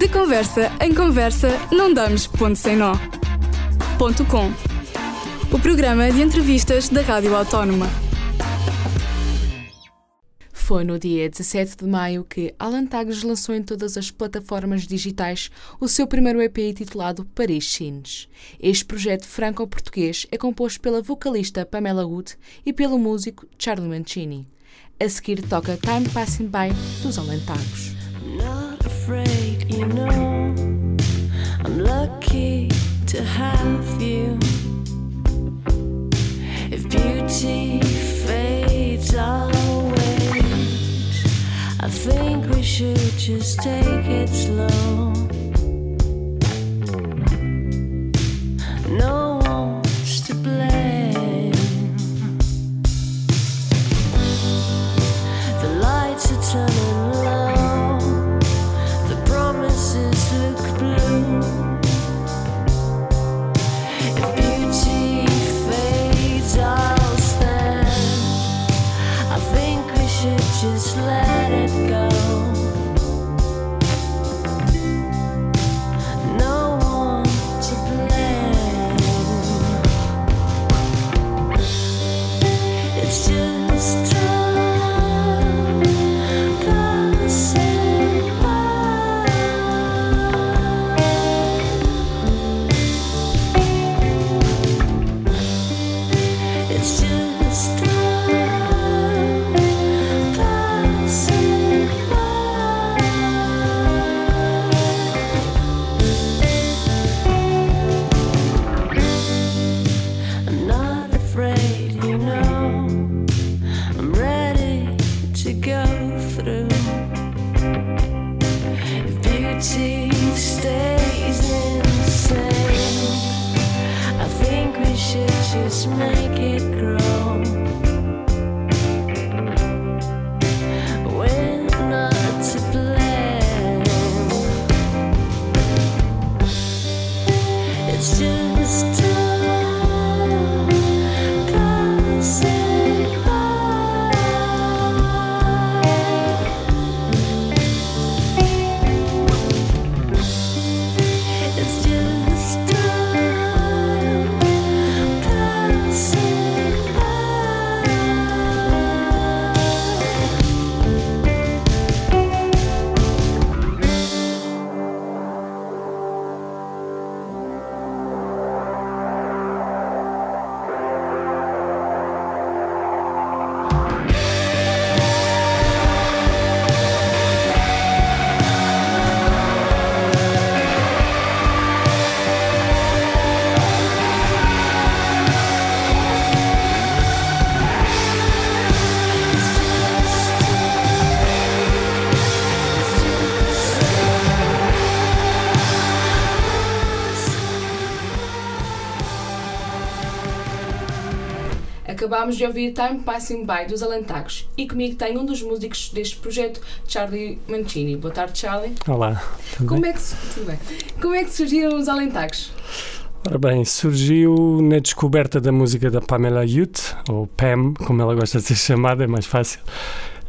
De conversa em conversa, não damos ponto sem nó. Ponto com. O programa de entrevistas da Rádio Autónoma. Foi no dia 17 de maio que Alan Tags lançou em todas as plataformas digitais o seu primeiro EP intitulado Paris Scenes. Este projeto franco-português é composto pela vocalista Pamela Wood e pelo músico Charlie Mancini. A seguir toca Time Passing By dos Alan Tags. You know. I'm lucky to have you. If beauty fades, wait. I think we should just take it slow. Acabámos de ouvir Time Passing By dos Alan Tags e comigo tem um dos músicos deste projeto, Charlie Mancini. Boa tarde, Charlie. Olá, tudo Como bem? é, que, tudo bem. Como é que surgiram os Alan Tags? Ora bem, surgiu na descoberta da música da Pamela Youth, ou Pam, como ela gosta de ser chamada, é mais fácil.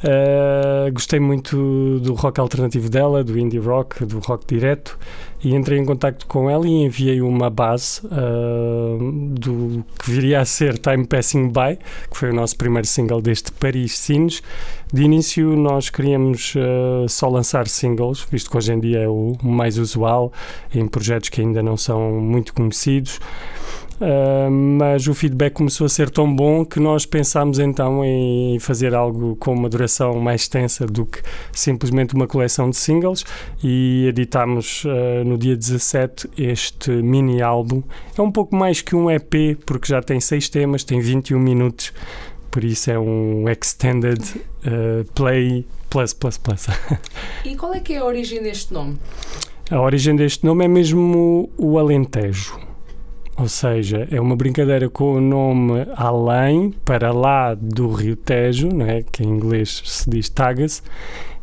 Ah, gostei muito do rock alternativo dela, do indie rock, do rock direto, e entrei em contato com ela e enviei uma base ah, do que viria a ser Time Passing By, que foi o nosso primeiro single deste Paris Scenes. De início, nós queríamos ah, só lançar singles, visto que hoje em dia é o mais usual em projetos que ainda não são muito conhecidos. Uh, mas o feedback começou a ser tão bom que nós pensámos então em fazer algo com uma duração mais extensa do que simplesmente uma coleção de singles e editámos uh, no dia 17 este mini álbum. É um pouco mais que um EP porque já tem seis temas, tem 21 minutos, por isso é um extended uh, play plus plus plus. E qual é que é a origem deste nome? A origem deste nome é mesmo o Alentejo. Ou seja, é uma brincadeira com o nome além, para lá do Rio Tejo, não é? que em inglês se diz Tagas,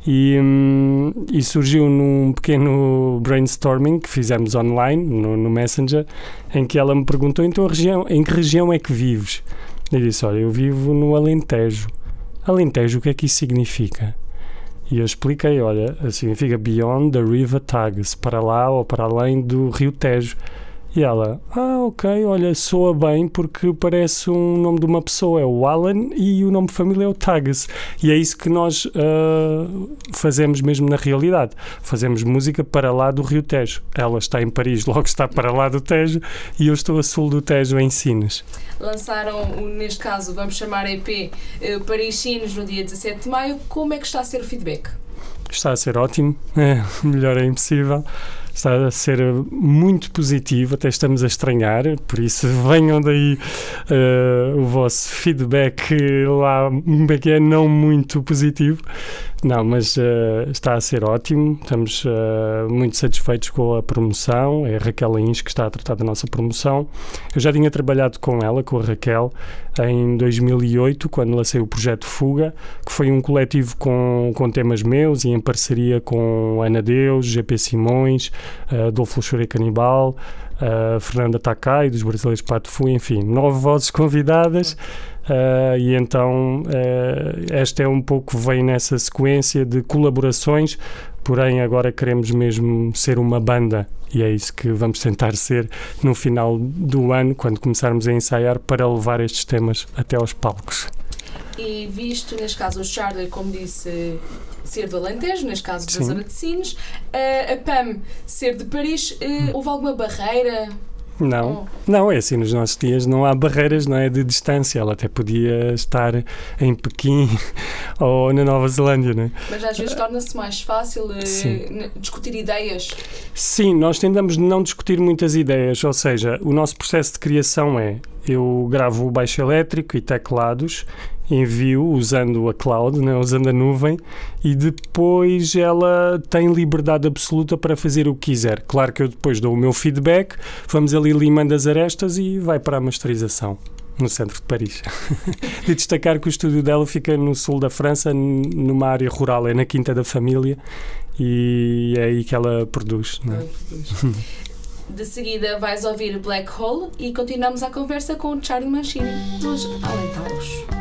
e, hum, e surgiu num pequeno brainstorming que fizemos online, no, no Messenger, em que ela me perguntou, então a região, em que região é que vives? Eu disse, olha, eu vivo no Alentejo. Alentejo, o que é que isso significa? E eu expliquei, olha, significa Beyond the River Tagus, para lá ou para além do Rio Tejo. E ela, ah, ok, olha, soa bem porque parece um nome de uma pessoa, é o Alan e o nome de família é o Tagus. E é isso que nós uh, fazemos mesmo na realidade. Fazemos música para lá do Rio Tejo. Ela está em Paris, logo está para lá do Tejo e eu estou a sul do Tejo, em Sines. Lançaram, neste caso, vamos chamar EP eh, Paris Sines no dia 17 de maio. Como é que está a ser o feedback? Está a ser ótimo, é, melhor é impossível está a ser muito positivo, até estamos a estranhar, por isso venham daí uh, o vosso feedback lá, que é não muito positivo. Não, mas uh, está a ser ótimo, estamos uh, muito satisfeitos com a promoção. É a Raquel Ains que está a tratar da nossa promoção. Eu já tinha trabalhado com ela, com a Raquel, em 2008, quando lancei o projeto Fuga, que foi um coletivo com, com temas meus e em parceria com Ana Deus, GP Simões, uh, Adolfo Canibal, uh, Fernanda Takai, dos Brasileiros Pato Fu, enfim, nove vozes convidadas. Uh, e então uh, esta é um pouco vem nessa sequência de colaborações, porém agora queremos mesmo ser uma banda e é isso que vamos tentar ser no final do ano, quando começarmos a ensaiar para levar estes temas até aos palcos. E visto, neste caso, o Charlie, como disse, ser do Alentejo, neste caso da Sim. zona de Sines, uh, a Pam ser de Paris, uh, houve alguma barreira? Não, não, é assim, nos nossos dias não há barreiras, não é, de distância, ela até podia estar em Pequim ou na Nova Zelândia, não é? Mas às vezes torna-se mais fácil uh, Sim. discutir ideias. Sim, nós tentamos não discutir muitas ideias, ou seja, o nosso processo de criação é eu gravo o baixo elétrico e teclados, envio usando a cloud, né, usando a nuvem, e depois ela tem liberdade absoluta para fazer o que quiser. Claro que eu depois dou o meu feedback, vamos ali limando as arestas e vai para a masterização. No centro de Paris. de destacar que o estúdio dela fica no sul da França, numa área rural, é na Quinta da Família, e é aí que ela produz. não é? De seguida vais ouvir Black Hole e continuamos a conversa com Charlie Mancini dos Alentaros.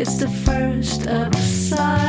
It's the first upside.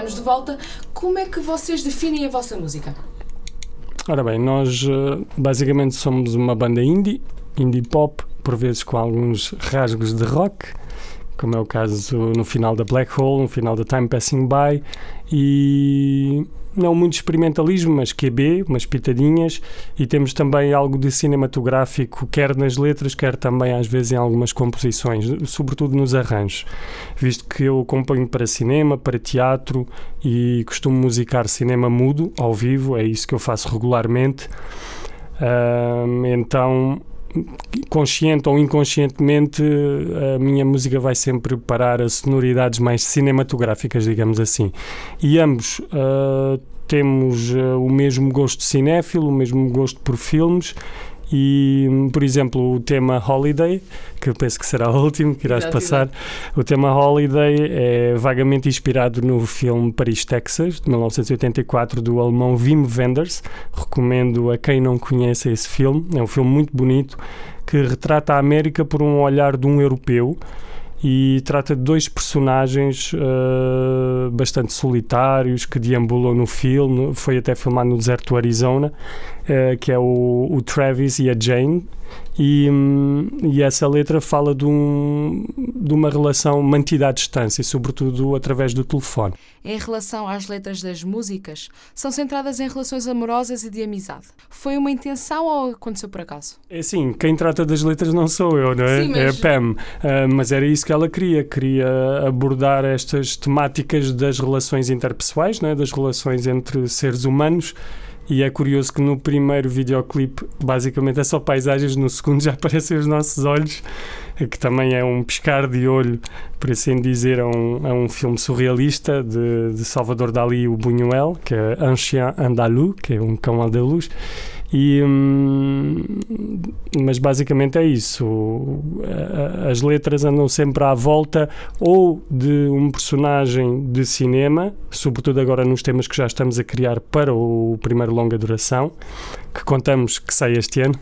Estamos de volta. Como é que vocês definem a vossa música? Ora bem, nós eh, basicamente somos uma banda indie, indie pop, por vezes com alguns rasgos de rock, como é o caso no final da Black Hole, no final da Time Passing By, e não muito experimentalismo, mas QB, umas pitadinhas, e temos também algo de cinematográfico, quer nas letras, quer também às vezes em algumas composições, sobretudo nos arranjos, visto que eu componho para cinema, para teatro e costumo musicar cinema mudo, ao vivo, é isso que eu faço regularmente. Ahm, então, consciente ou inconscientemente, a minha música vai sempre parar a sonoridades mais cinematográficas, digamos assim. E ambos ah, temos ah, o mesmo gosto cinéfilo, o mesmo gosto por filmes. E, por exemplo, o tema Holiday, que eu penso que será o último que irás passar, o tema Holiday é vagamente inspirado no filme Paris, Texas, de 1984, do alemão Wim Wenders. Recomendo a quem não conhece esse filme. É um filme muito bonito que retrata a América por um olhar de um europeu e trata de dois personagens eh, bastante solitários que deambulam no filme. Foi até filmado no deserto do Arizona, eh, que é o, o Travis e a Jane. E, hum, e essa letra fala de, um, de uma relação mantida à distância, sobretudo através do telefone. Em relação às letras das músicas, são centradas em relações amorosas e de amizade. Foi uma intenção ou aconteceu por acaso? É assim, quem trata das letras não sou eu, não é? Sim, mas- É a Pam. Ah, mas era isso que ela queria. Queria abordar estas temáticas das relações interpessoais, não é? das relações entre seres humanos. E é curioso que no primeiro videoclipe, basicamente é só paisagens, no segundo já aparecem os nossos olhos, que também é um piscar de olho, por assim dizer, a um, a um filme surrealista de, de Salvador Dali o Buñuel, que é Un Chien Andalou, que é um cão andaluz. E, hum, mas basicamente é isso. As letras andam sempre à volta ou de um personagem de cinema, sobretudo agora nos temas que já estamos a criar para o primeiro longa duração, que contamos que sai este ano,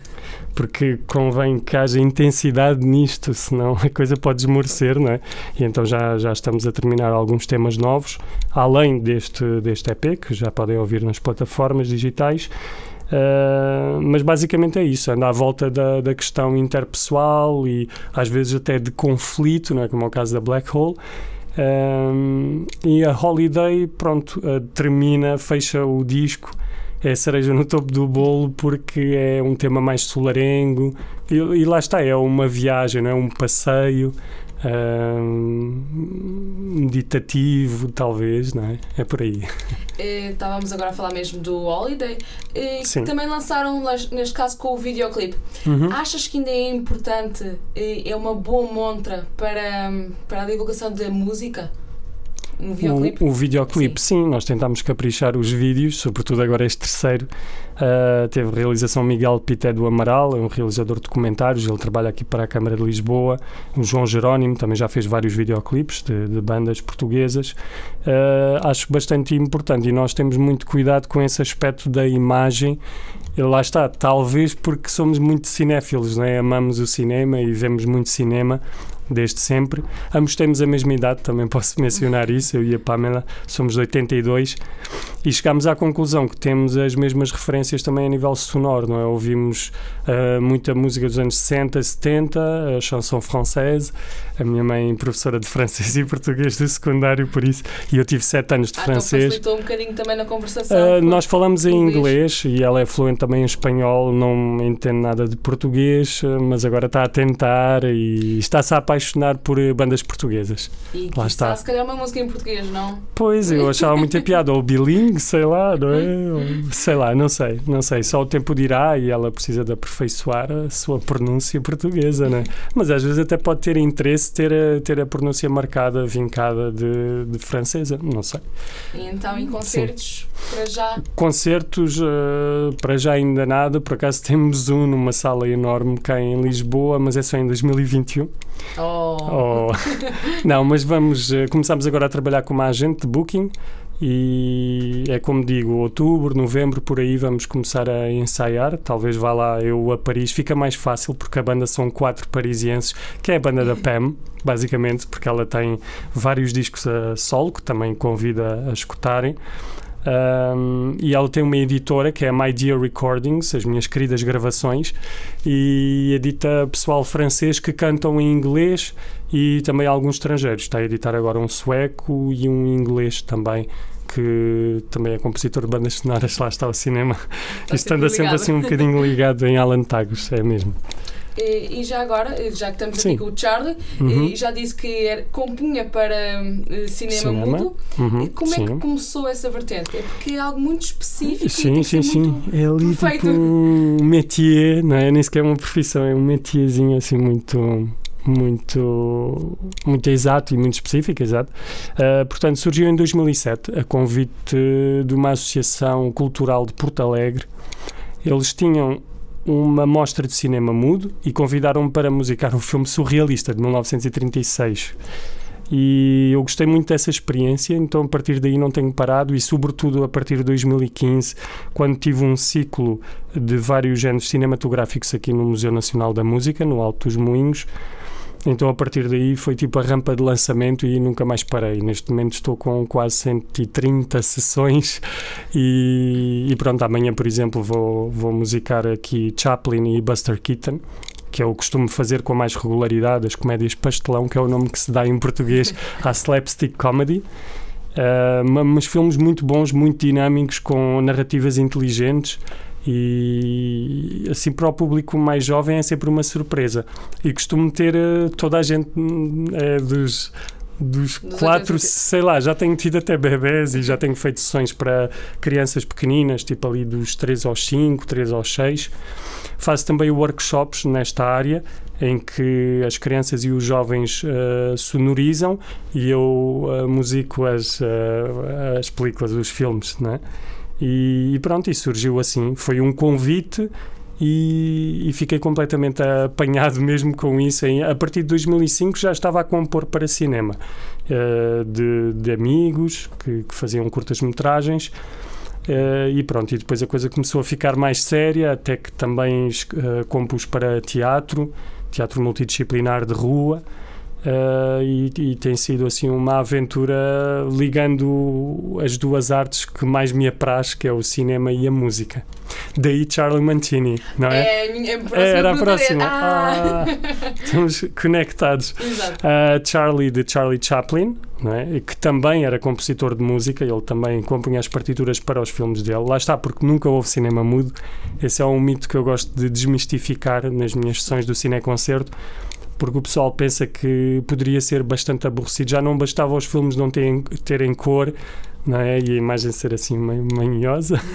porque convém que haja intensidade nisto, senão a coisa pode esmorecer, não é? E então já, já estamos a terminar alguns temas novos, além deste, deste EP, que já podem ouvir nas plataformas digitais. Uh, mas basicamente é isso, anda à volta da, da questão interpessoal e às vezes até de conflito, não é? como é o caso da Black Hole. Um, e a Holiday, pronto, uh, termina, fecha o disco, é a cereja no topo do bolo porque é um tema mais solarengo e, e lá está, é uma viagem, não é? um passeio um, meditativo, talvez, não é? É por aí. Eh, Estávamos agora a falar mesmo do Holiday, eh, Sim. que também lançaram, neste caso, com o videoclipe. Uhum. Achas que ainda é importante, eh, é uma boa montra para, para a divulgação da música? Um videoclipe? O, o videoclipe, sim. nós tentámos caprichar os vídeos, sobretudo agora este terceiro. Uh, teve realização Miguel Pité do Amaral, é um realizador de documentários, ele trabalha aqui para a Câmara de Lisboa. O João Jerónimo também já fez vários videoclipes de, de bandas portuguesas. Uh, acho bastante importante e nós temos muito cuidado com esse aspecto da imagem. Lá está, talvez porque somos muito cinéfilos, não é? amamos o cinema e vemos muito cinema desde sempre. Ambos temos a mesma idade, também posso mencionar isso, eu e a Pamela somos de 82 e chegámos à conclusão que temos as mesmas referências também a nível sonoro, não é? Ouvimos uh, muita música dos anos 60, 70, a chanson française, a minha mãe professora de francês e português do secundário, por isso, e eu tive 7 anos de Ah, então francês. facilitou um bocadinho também na conversação. Uh, nós falamos em inglês. e ela é fluente também em espanhol, não entende nada de português, uh, mas agora está a tentar e está-se a apaixonar por bandas portuguesas. E lá está. se calhar uma música em português, não? Pois, eu achava muita piada, ou bilingue, sei lá, não é? Sei lá, não sei, não sei, só o tempo dirá e ela precisa de aperfeiçoar a sua pronúncia portuguesa, né? Mas às vezes até pode ter interesse ter a, ter a pronúncia marcada, vincada de, de francesa, não sei. E então, em concertos, para já. Concertos, eh, para já ainda nada, por acaso temos um numa sala enorme cá em Lisboa, mas é só em 2021. Oh. Oh. Não, mas vamos, eh, começamos agora a trabalhar com uma agente de booking E é como digo, outubro, novembro, por aí vamos começar a ensaiar. Talvez vá lá eu a Paris. Fica mais fácil porque a banda são quatro parisienses, que é a banda da Pam, basicamente, porque ela tem vários discos a solo, que também convida a escutarem. Um, e ela tem uma editora que é a My Dear Recordings, as minhas queridas gravações, e edita pessoal francês que cantam em inglês e também alguns estrangeiros. Está a editar agora um sueco e um inglês também. Que também é compositor de bandas sonoras, lá está o cinema. Anda sempre assim um bocadinho ligado em Alan Tagos, é mesmo. E, e já agora, já que estamos Sim. aqui com o Charlie, Uhum. e já disse que era, compunha para eh, cinema, Cinema. mudo. Uhum, Como é sim. que começou essa vertente? É porque é algo muito específico. Sim, sim, sim. É ali perfeito. tipo um métier, não é? Nem sequer uma profissão, é um métierzinho assim muito. Muito, muito exato e muito específico, exato. Uh, portanto, surgiu em 2007 a convite de uma associação cultural de Porto Alegre. Eles tinham uma mostra de cinema mudo e convidaram-me para musicar um filme surrealista de 1936. E eu gostei muito dessa experiência, então a partir daí não tenho parado e, sobretudo, a partir de 2015, quando tive um ciclo de vários géneros cinematográficos aqui no Museu Nacional da Música, no Alto dos Moinhos. Então, a partir daí, foi tipo a rampa de lançamento e nunca mais parei. Neste momento, estou com quase 130 sessões. E, e pronto, amanhã, por exemplo, vou, vou musicar aqui Chaplin e Buster Keaton que eu costumo fazer com mais regularidade, as comédias pastelão, que é o nome que se dá em português à slapstick comedy. Uh, ma- mas filmes muito bons, muito dinâmicos, com narrativas inteligentes e assim para o público mais jovem é sempre uma surpresa. E costumo ter uh, toda a gente hum, é, dos dos Dos quatro, 80. sei lá, já tenho tido até bebés e já tenho feito sessões para crianças pequeninas, tipo ali dos 3 aos 5, 3 aos 6. Faço também workshops nesta área em que as crianças e os jovens eh, sonorizam e eu eh, musico as, eh, as películas, os filmes, né? E, e pronto, e surgiu assim. Foi um convite e, e fiquei completamente apanhado mesmo com isso. A partir de 2005 já estava a compor para cinema eh, de, de amigos que, que faziam curtas-metragens. Eh, e pronto, e depois a coisa começou a ficar mais séria, até que também uh, compus para teatro, teatro multidisciplinar de rua, uh, e, e tem sido assim uma aventura ligando as duas artes que mais me apraz, que é o cinema e a música. Daí Charlie Mancini, não é? É a minha próxima Era a pergunta próxima. Ah. Ah, estamos conectados. Exato. Uh, Charlie de Charlie Chaplin, não é? Que também era compositor de música, ele também compunha as partituras para os filmes dele. Lá está, porque nunca houve cinema mudo. Esse é um mito que eu gosto de desmistificar nas minhas sessões do Cineconcerto, porque o pessoal pensa que poderia ser bastante aborrecido. Já não bastava os filmes não terem, terem cor. Não é? E a imagem ser assim meio manhosa.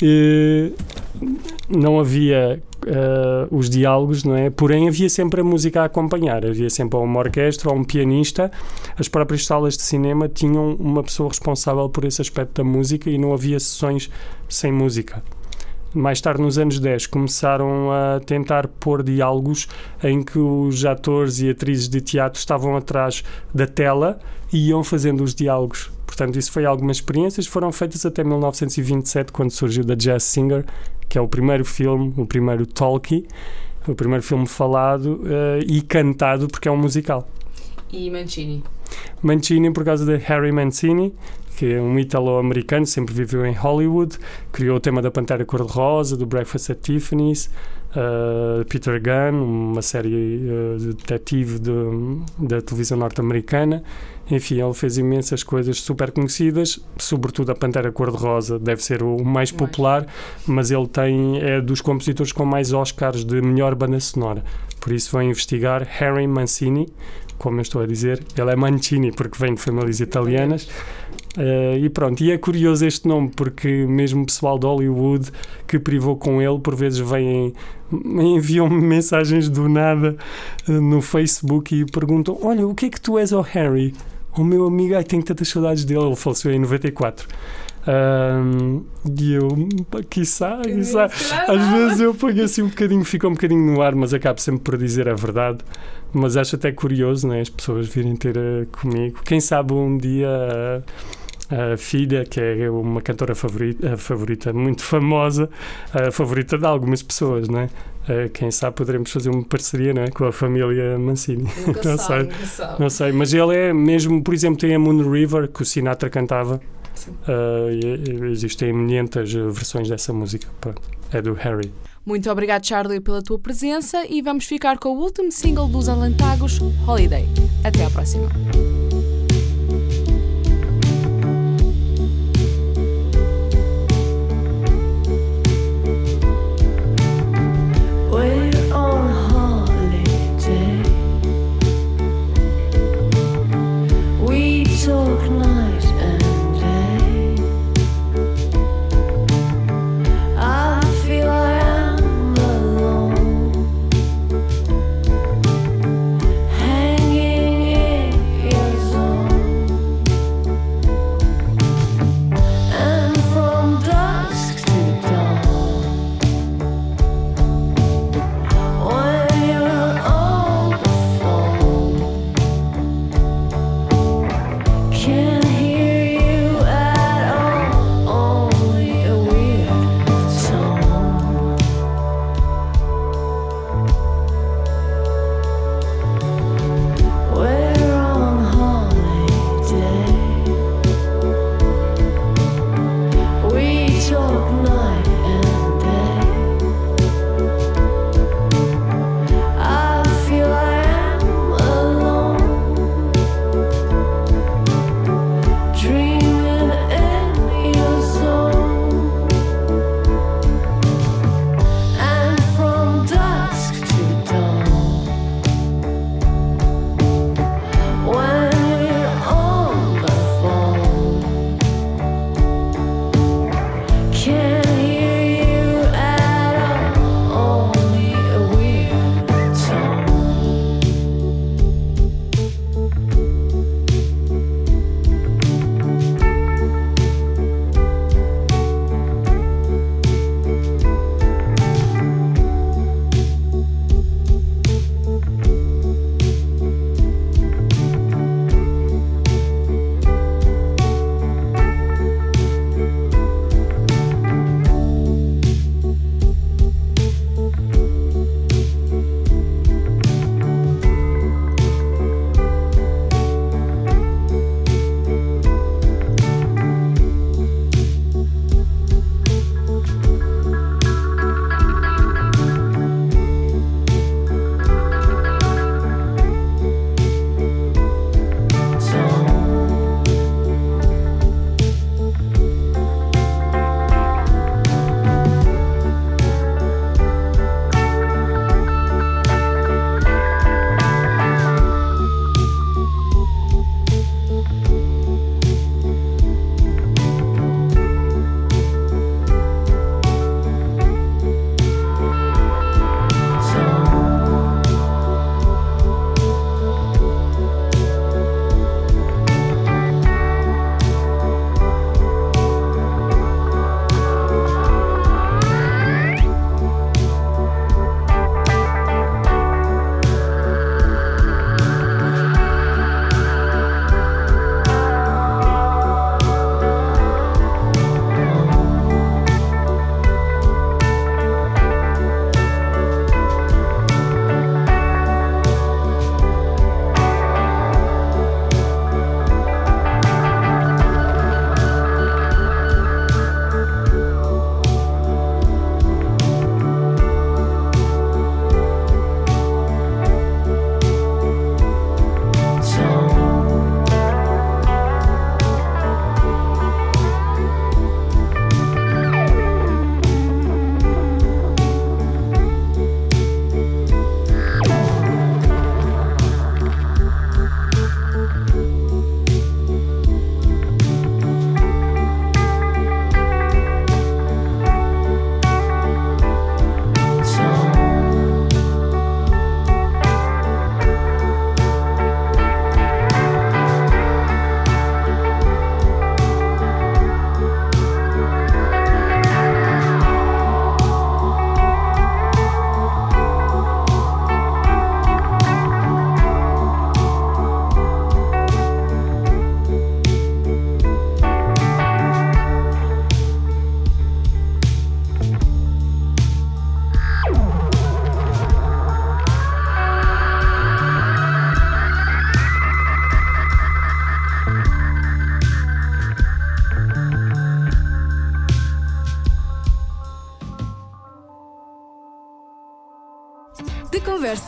E não havia uh, os diálogos, não é? Porém, havia sempre a música a acompanhar, havia sempre uma orquestra ou um pianista. As próprias salas de cinema tinham uma pessoa responsável por esse aspecto da música e não havia sessões sem música. Mais tarde, nos anos 10, começaram a tentar pôr diálogos em que os atores e atrizes de teatro estavam atrás da tela e iam fazendo os diálogos. Portanto, isso foi algumas experiências, foram feitas até 1927, quando surgiu The Jazz Singer, que é o primeiro filme, o primeiro talkie, o primeiro filme falado eh, e cantado, porque é um musical. E Mancini. Mancini, por causa de Harry Mancini, que é um italo-americano, sempre viveu em Hollywood, criou o tema da Pantera Cor-de-Rosa, do Breakfast at Tiffany's, uh, Peter Gunn, uma série uh, de detetive de- da televisão norte-americana. Enfim, ele fez imensas coisas super conhecidas, sobretudo a Pantera Cor-de-Rosa deve ser o mais popular, mas ele tem é dos compositores com mais Oscars de melhor banda sonora. Por isso vou investigar Harry Mancini, como eu estou a dizer, ele é Mancini porque vem de famílias italianas. Eh, e pronto, e é curioso este nome porque mesmo o pessoal de Hollywood que privou com ele por vezes vêm enviam-me mensagens do nada eh, no Facebook e perguntam: Olha, o que é que tu és ao Harry? O meu amigo, ai, tenho tantas saudades dele, ele faleceu em 94. Ahm, e eu, quiçá, quiçá. Às vezes eu ponho assim um bocadinho, fica um bocadinho no ar, mas acabo sempre por dizer a verdade. Mas acho até curioso, né? As pessoas virem ter eh, comigo. Quem sabe um dia eh, A filha, que é uma cantora favorita, favorita muito famosa, a favorita de algumas pessoas, não é? Uh, quem sabe poderemos fazer uma parceria não é? com a família Mancini. Nunca não sabe, sei. sabe. Não sei, mas ele é mesmo, por exemplo, tem a Moon River que o Sinatra cantava. Sim. Uh, e, e existem uh, versões dessa música. Pronto, é do Harry. Muito obrigado, Charlie, pela tua presença e vamos ficar com o último single dos Alantagos, Holiday. Até à próxima. away.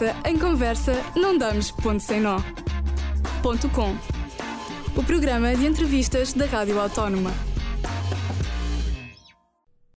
Conversa em conversa, não damos ponto sem nó. Ponto com. O programa de entrevistas da Rádio Autónoma.